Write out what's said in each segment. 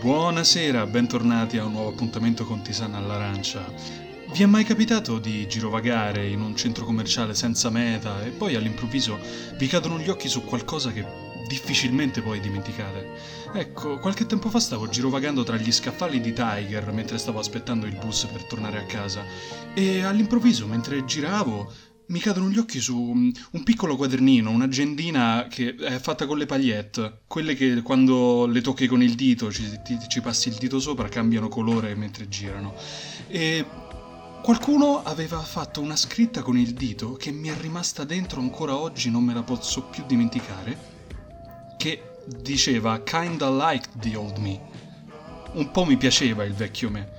Buonasera, bentornati a un nuovo appuntamento con Tisana all'Arancia. Vi è mai capitato di girovagare in un centro commerciale senza meta e poi all'improvviso vi cadono gli occhi su qualcosa che difficilmente poi dimenticate? Ecco, qualche tempo fa stavo girovagando tra gli scaffali di Tiger mentre stavo aspettando il bus per tornare a casa e all'improvviso, mentre giravo, mi cadono gli occhi su un piccolo quadernino, un'agendina che è fatta con le pagliette, quelle che quando le tocchi con il dito, ci, ti, ci passi il dito sopra, cambiano colore mentre girano. E qualcuno aveva fatto una scritta con il dito che mi è rimasta dentro ancora oggi, non me la posso più dimenticare, che diceva Kinda liked the old me. Un po' mi piaceva il vecchio me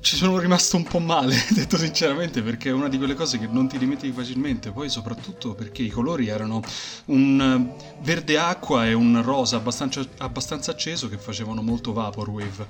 ci sono rimasto un po' male, detto sinceramente, perché è una di quelle cose che non ti dimentichi facilmente. Poi, soprattutto perché i colori erano un eh, verde acqua e un rosa abbastanza, abbastanza acceso che facevano molto Vaporwave.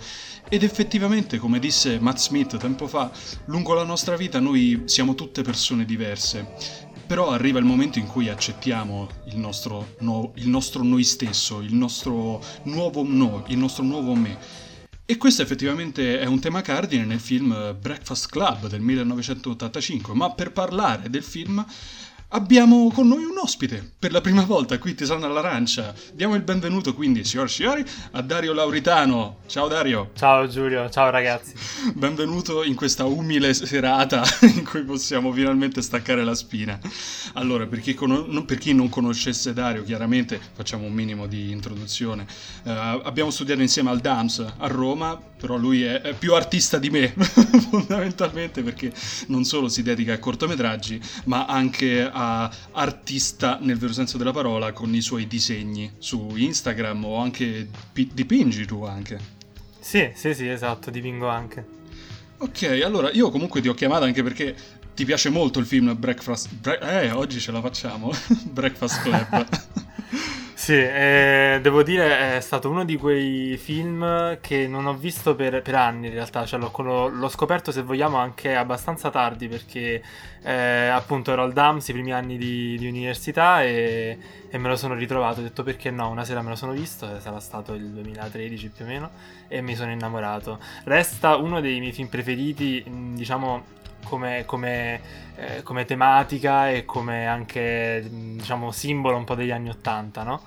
Ed effettivamente, come disse Matt Smith tempo fa, lungo la nostra vita noi siamo tutte persone diverse. Però arriva il momento in cui accettiamo il nostro, no, il nostro noi stesso, il nostro nuovo noi, il nostro nuovo me e questo effettivamente è un tema cardine nel film Breakfast Club del 1985, ma per parlare del film Abbiamo con noi un ospite, per la prima volta qui Tisana all'Arancia. Diamo il benvenuto quindi, signor signori, a Dario Lauritano. Ciao Dario. Ciao Giulio, ciao ragazzi. Benvenuto in questa umile serata in cui possiamo finalmente staccare la spina. Allora, per chi, con- per chi non conoscesse Dario, chiaramente facciamo un minimo di introduzione. Uh, abbiamo studiato insieme al DAMS a Roma, però lui è, più artista di me, fondamentalmente perché non solo si dedica a cortometraggi, ma anche a a artista nel vero senso della parola con i suoi disegni su Instagram o anche dipingi tu anche. Sì, sì, sì, esatto, dipingo anche. Ok, allora io comunque ti ho chiamato anche perché ti piace molto il film Breakfast... Bre- eh, oggi ce la facciamo. Breakfast Club. Sì, eh, devo dire è stato uno di quei film che non ho visto per, per anni in realtà, cioè l'ho, l'ho, scoperto se vogliamo anche abbastanza tardi perché eh, appunto ero al DAMS i primi anni di, di università e, e, me lo sono ritrovato, ho detto perché no, una sera me lo sono visto, sarà stato il 2013 più o meno e mi sono innamorato. Resta uno dei miei film preferiti, diciamo come, come, eh, come, tematica e come anche diciamo simbolo un po' degli anni Ottanta, no?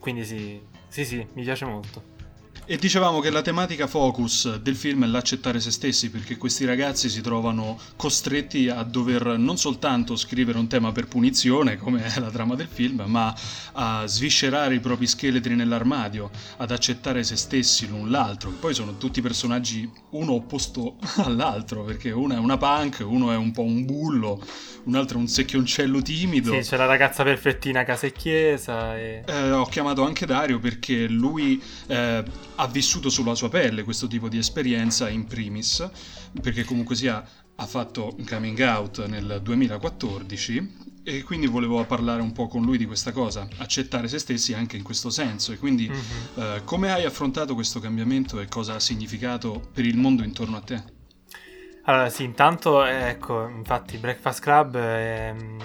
Quindi sì, sì, sì, mi piace molto. E dicevamo che la tematica focus del film è l'accettare se stessi, perché questi ragazzi si trovano costretti a dover non soltanto scrivere un tema per punizione, come è la trama del film, ma a sviscerare i propri scheletri nell'armadio, ad accettare se stessi l'un l'altro, che poi sono tutti personaggi uno opposto all'altro, perché uno è una punk, uno è un po' un bullo, un altro è un secchioncello timido. Sì, c'è la ragazza perfettina casa e chiesa. E... Eh, ho chiamato anche Dario perché lui... Eh, ha vissuto sulla sua pelle questo tipo di esperienza in primis, perché comunque sia ha fatto un coming out nel 2014 e quindi volevo parlare un po' con lui di questa cosa, accettare se stessi anche in questo senso e quindi mm-hmm. eh, come hai affrontato questo cambiamento e cosa ha significato per il mondo intorno a te? Allora sì, intanto ecco, infatti Breakfast Club è mm,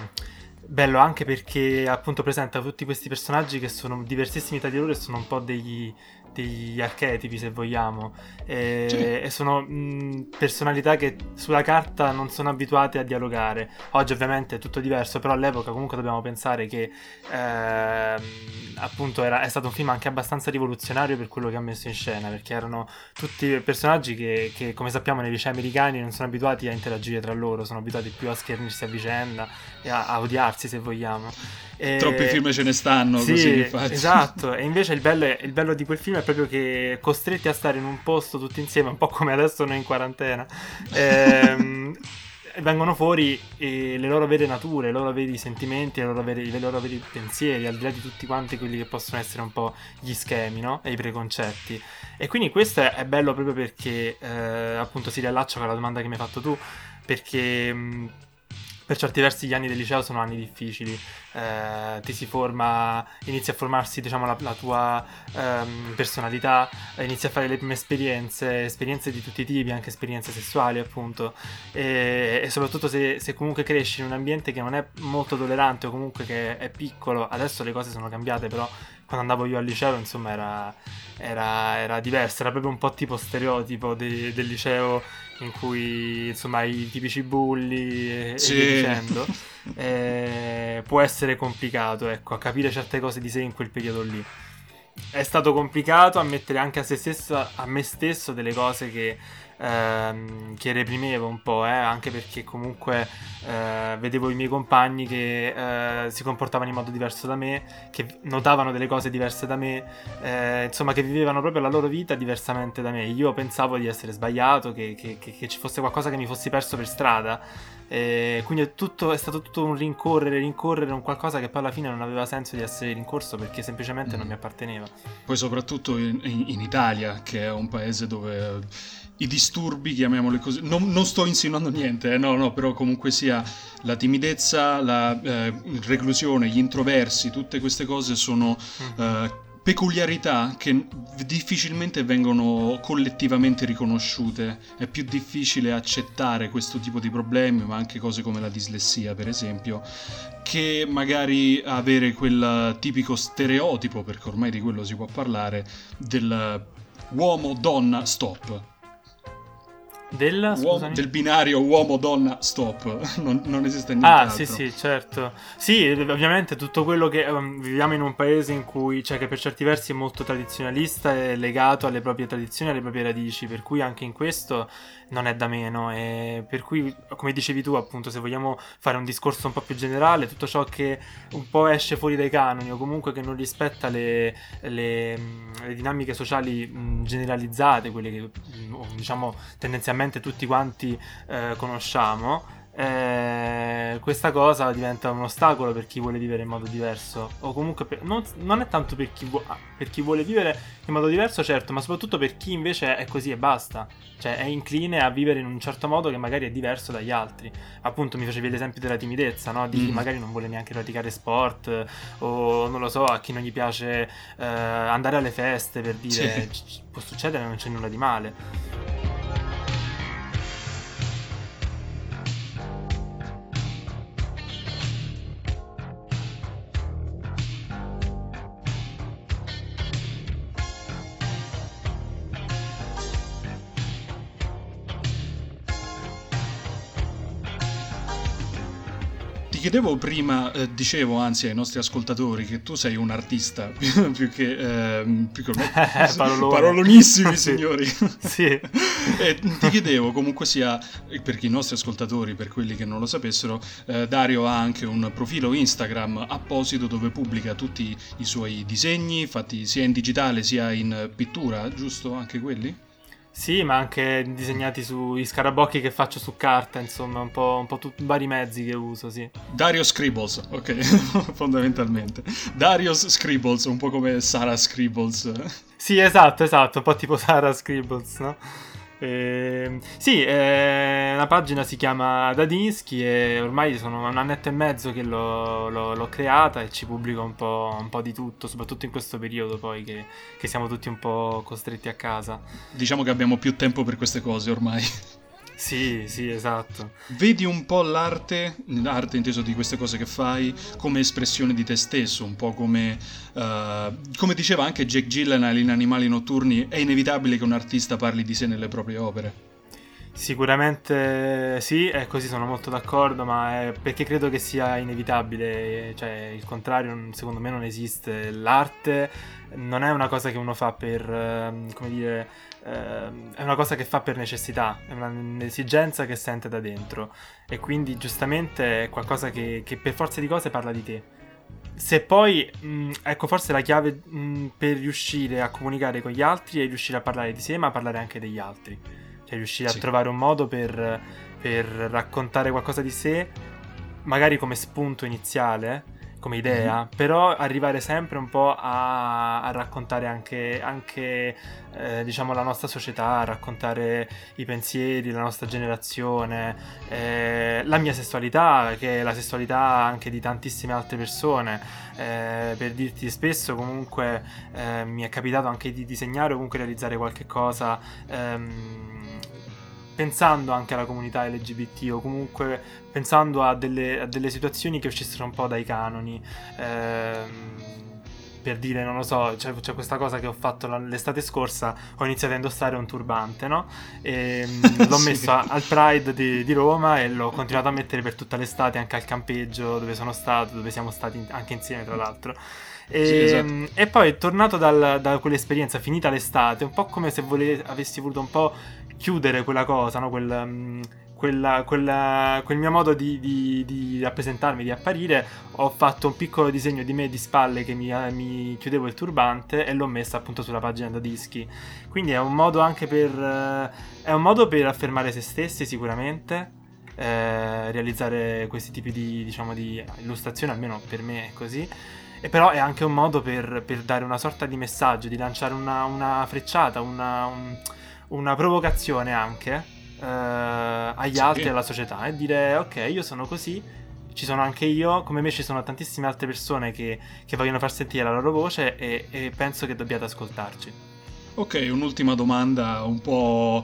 bello anche perché appunto presenta tutti questi personaggi che sono diversissimi tra di loro e sono un po' degli degli archetipi se vogliamo. E, e sono mh, personalità che sulla carta non sono abituate a dialogare. Oggi ovviamente è tutto diverso però all'epoca comunque dobbiamo pensare che ehm, appunto era, è stato un film anche abbastanza rivoluzionario per quello che ha messo in scena perché erano tutti personaggi che, che come sappiamo nei licei americani non sono abituati a interagire tra loro sono abituati più a schernirsi a vicenda e a, a odiarsi se vogliamo e... Troppi film ce ne stanno, sì, così infatti. Esatto, e invece il bello, è, il bello, di quel film è proprio che costretti a stare in un posto tutti insieme, un po' come adesso noi in quarantena, ehm, vengono fuori eh, le loro vere nature, i loro veri sentimenti, i loro veri, i loro veri pensieri, al di là di tutti quanti quelli che possono essere un po' gli schemi no? e i preconcetti. E quindi questo è bello proprio perché eh, appunto si riallaccia con la domanda che mi hai fatto tu, perché... Mh, per certi versi gli anni del liceo sono anni difficili, eh, ti si forma, inizi a formarsi diciamo la, la tua ehm, personalità, inizi a fare le prime esperienze, esperienze di tutti i tipi, anche esperienze sessuali appunto, e, e soprattutto se, se, comunque cresci in un ambiente che non è molto tollerante o comunque che è piccolo, adesso le cose sono cambiate però quando andavo io al liceo insomma era, era, era diverso, era proprio un po' tipo stereotipo de, del liceo in cui insomma i tipici bulli e, sì. e dicendo eh, può essere complicato ecco a capire certe cose di sé in quel periodo lì è stato complicato ammettere anche a se stesso a me stesso delle cose che ehm, che reprimevo un po', eh, anche perché comunque eh, vedevo i miei compagni che eh, si comportavano in modo diverso da me, che notavano delle cose diverse da me, eh, insomma che vivevano proprio la loro vita diversamente da me. Io pensavo di essere sbagliato, che, che, che, che ci fosse qualcosa che mi fossi perso per strada. E quindi è, tutto, è, stato tutto un rincorrere, rincorrere, un qualcosa che poi alla fine non aveva senso di essere rincorso perché semplicemente mm. non mi apparteneva. Poi soprattutto in, in, Italia, che è un paese dove i disturbi, chiamiamoli così. Non, non sto insinuando niente, eh, no, no, però comunque sia la timidezza, la eh, reclusione, gli introversi, tutte queste cose sono mm. eh, peculiarità che difficilmente vengono collettivamente riconosciute. È più difficile accettare questo tipo di problemi, ma anche cose come la dislessia, per esempio, che magari avere quel tipico stereotipo, perché ormai di quello si può parlare, del uomo-donna stop del, uomo, del binario uomo-donna stop, non, non esiste niente. Ah, sì, sì, certo. Sì, ovviamente tutto quello che um, viviamo in un paese in cui, cioè, che per certi versi è molto tradizionalista è legato alle proprie tradizioni, alle proprie radici, per cui anche in questo non è da meno. E per cui, come dicevi tu, appunto, se vogliamo fare un discorso un po' più generale, tutto ciò che un po' esce fuori dai canoni o comunque che non rispetta le, le, le dinamiche sociali generalizzate, quelle che diciamo tendenzialmente tutti quanti eh, conosciamo eh, questa cosa diventa un ostacolo per chi vuole vivere in modo diverso o comunque per, non, non, è tanto per chi, vu- ah, per chi, vuole vivere in modo diverso certo ma soprattutto per chi invece è così e basta cioè è incline a vivere in un certo modo che magari è diverso dagli altri appunto mi facevi l'esempio della timidezza no? di chi mm. magari non vuole neanche praticare sport o non lo so a chi non gli piace eh, andare alle feste per dire sì. può succedere non c'è nulla di male chiedevo prima, eh, dicevo anzi ai nostri ascoltatori che tu sei un artista più che, eh, più che parolonissimi signori. sì. e ti chiedevo comunque sia, per i nostri ascoltatori, per quelli che non lo sapessero, eh, Dario ha anche un profilo Instagram apposito dove pubblica tutti i suoi disegni, fatti sia in digitale sia in pittura, giusto? Anche quelli? Sì, ma anche disegnati sui scarabocchi che faccio su carta, insomma, un po', un po' tutti vari mezzi che uso, sì. Dario Scribbles, ok, fondamentalmente. Darius Scribbles, un po' come Sara Scribbles. Sì, esatto, esatto, un po' tipo Sara Scribbles, no? Eh, sì, eh, la pagina si chiama Dadinsky e ormai sono un annetto e mezzo che l'ho, l'ho, l'ho creata e ci pubblico un po', un po', di tutto, soprattutto in questo periodo poi che, che siamo tutti un po' costretti a casa. Diciamo che abbiamo più tempo per queste cose ormai. Sì, sì, esatto. Vedi un po' l'arte, l'arte inteso di queste cose che fai, come espressione di te stesso, un po' come, uh, come diceva anche Jack Gyllenhaal in Animali Notturni, è inevitabile che un artista parli di sé nelle proprie opere. Sicuramente sì, è così, sono molto d'accordo, ma perché credo che sia inevitabile, cioè il contrario secondo me non esiste. L'arte non è una cosa che uno fa per, ehm, come dire, ehm, è una cosa che fa per necessità, è un'esigenza che sente da dentro e quindi giustamente è qualcosa che, che per forza di cose parla di te. Se poi, mh, ecco, forse la chiave mh, per riuscire a comunicare con gli altri è riuscire a parlare di sé, ma parlare anche degli altri cioè riuscire sì. a trovare un modo per, per, raccontare qualcosa di sé, magari come spunto iniziale, come idea, mm. però arrivare sempre un po' a, a raccontare anche, anche eh, diciamo la nostra società, a raccontare i pensieri, la nostra generazione, eh, la mia sessualità, che è la sessualità anche di tantissime altre persone. Eh, per dirti spesso comunque eh, mi è capitato anche di disegnare o comunque realizzare qualche cosa ehm, pensando anche alla comunità LGBT o comunque pensando a delle, a delle situazioni che uscissero un po' dai canoni. Ehm, per dire, non lo so, c'è, c'è, questa cosa che ho fatto l'estate scorsa, ho iniziato a indossare un turbante, no? E mm, l'ho sì. messo a, al Pride di, di, Roma e l'ho continuato a mettere per tutta l'estate, anche al campeggio dove sono stato, dove siamo stati anche insieme, tra l'altro. E, sì, esatto. Mm, e poi tornato dal, da quell'esperienza, finita l'estate, un po' come se vole, avessi voluto un po' chiudere quella cosa, no? Quel, um, quella, quella, quel mio modo di, di, di, rappresentarmi, di apparire, ho fatto un piccolo disegno di me di spalle che mi, mi, chiudevo il turbante e l'ho messo appunto sulla pagina da dischi. Quindi è un modo anche per, è un modo per affermare se stessi sicuramente. Eh, realizzare questi tipi di, diciamo, di illustrazioni, almeno per me è così. E però è anche un modo per, per dare una sorta di messaggio, di lanciare una, una frecciata, una, un, una provocazione anche eh, agli sì. altri e alla società e dire ok io sono così ci sono anche io, come me ci sono tantissime altre persone che, che vogliono far sentire la loro voce e, e, penso che dobbiate ascoltarci. Ok, un'ultima domanda un po'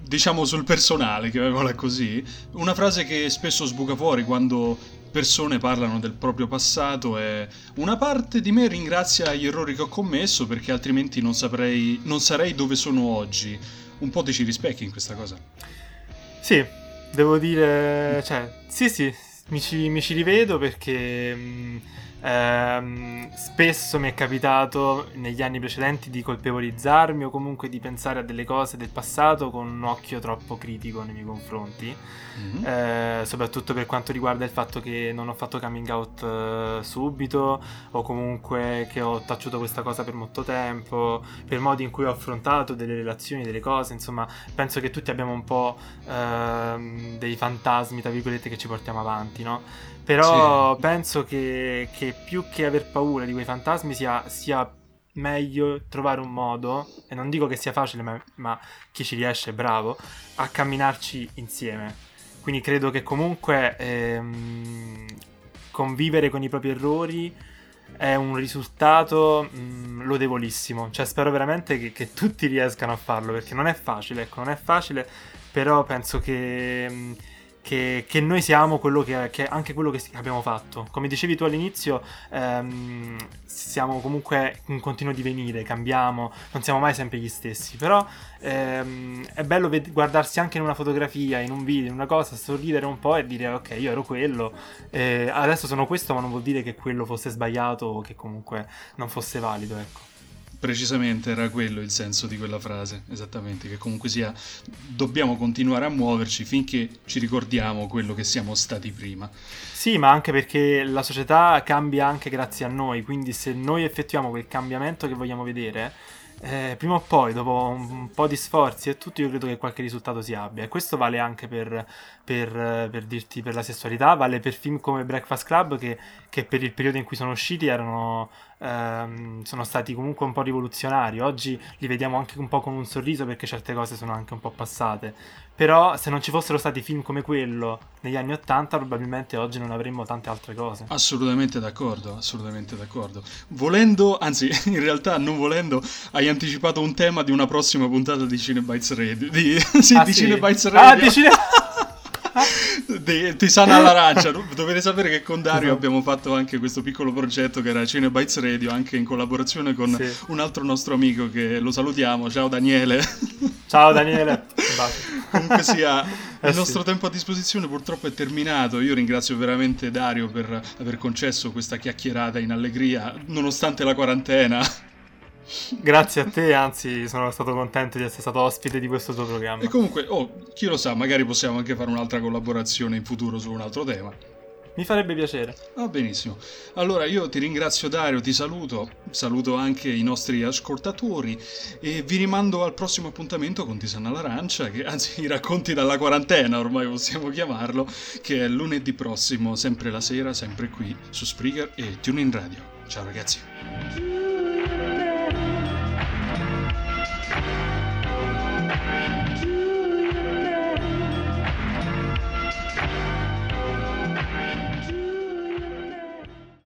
diciamo sul personale, chiamiamola così. Una frase che spesso sbuca fuori quando persone parlano del proprio passato è una parte di me ringrazia gli errori che ho commesso perché altrimenti non, saprei, non sarei dove sono oggi un po' ti ci rispecchi in questa cosa. Sì, devo dire, cioè, sì, sì, mi ci, mi ci rivedo perché mh, mm, ehm, spesso mi è capitato negli anni precedenti di colpevolizzarmi o comunque di pensare a delle cose del passato con un occhio troppo critico nei miei confronti mm-hmm. eh, soprattutto per quanto riguarda il fatto che non ho fatto coming out eh, subito o comunque che ho taciuto questa cosa per molto tempo, per il modo in cui ho affrontato delle relazioni, delle cose, insomma penso che tutti abbiamo un po' eh, dei fantasmi, tra virgolette, che ci portiamo avanti, no? Però sì. penso che, che, più che aver paura di quei fantasmi sia, sia meglio trovare un modo, e non dico che sia facile, ma, ma, chi ci riesce è bravo, a camminarci insieme. Quindi credo che comunque ehm, convivere con i propri errori è un risultato mh, mm, lodevolissimo. Cioè, spero veramente che, che, tutti riescano a farlo perché non è facile. Ecco, non è facile, però penso che. Mh, mm, che, che, noi siamo quello che, che, anche quello che abbiamo fatto. Come dicevi tu all'inizio, ehm, siamo comunque in continuo divenire, cambiamo, non siamo mai sempre gli stessi. Però ehm, è bello ved- guardarsi anche in una fotografia, in un video, in una cosa, sorridere un po' e dire ok, io ero quello, eh, adesso sono questo, ma non vuol dire che quello fosse sbagliato o che comunque non fosse valido, ecco. Precisamente era quello il senso di quella frase, esattamente, che comunque sia dobbiamo continuare a muoverci finché ci ricordiamo quello che siamo stati prima. Sì, ma anche perché la società cambia anche grazie a noi, quindi se noi effettuiamo quel cambiamento che vogliamo vedere, eh, prima o poi, dopo un, po' di sforzi e tutto, io credo che qualche risultato si abbia. E questo vale anche per, per, per dirti per la sessualità, vale per film come Breakfast Club che, che per il periodo in cui sono usciti erano, ehm, sono stati comunque un po' rivoluzionari. Oggi li vediamo anche un po' con un sorriso perché certe cose sono anche un po' passate. Però se non ci fossero stati film come quello negli anni Ottanta, probabilmente oggi non avremmo tante altre cose. Assolutamente d'accordo, assolutamente d'accordo. Volendo, anzi, in realtà non volendo, hai anticipato un tema di una prossima puntata di Cinebytes Radio. Di, sì, ah, di sì? Cinebytes Radio. Ah, di Cine... di Tisana all'arancia. Dovete sapere che con Dario esatto. abbiamo fatto anche questo piccolo progetto che era Cinebytes Radio, anche in collaborazione con sì. un altro nostro amico che lo salutiamo. Ciao Daniele. Ciao Daniele. Comunque sia, eh il nostro sì. tempo a disposizione purtroppo è terminato. Io ringrazio veramente Dario per aver concesso questa chiacchierata in allegria, nonostante la quarantena. Grazie a te, anzi sono stato contento di essere stato ospite di questo tuo programma. E comunque, oh, chi lo sa, magari possiamo anche fare un'altra collaborazione in futuro su un altro tema. Mi farebbe piacere. Va benissimo. Allora io ti ringrazio Dario, ti saluto, saluto anche i nostri ascoltatori e vi rimando al prossimo appuntamento con Tisana l'Arancia, che anzi i racconti dalla quarantena ormai possiamo chiamarlo, che è lunedì prossimo, sempre la sera, sempre qui su Spreaker e TuneIn Radio. Ciao ragazzi.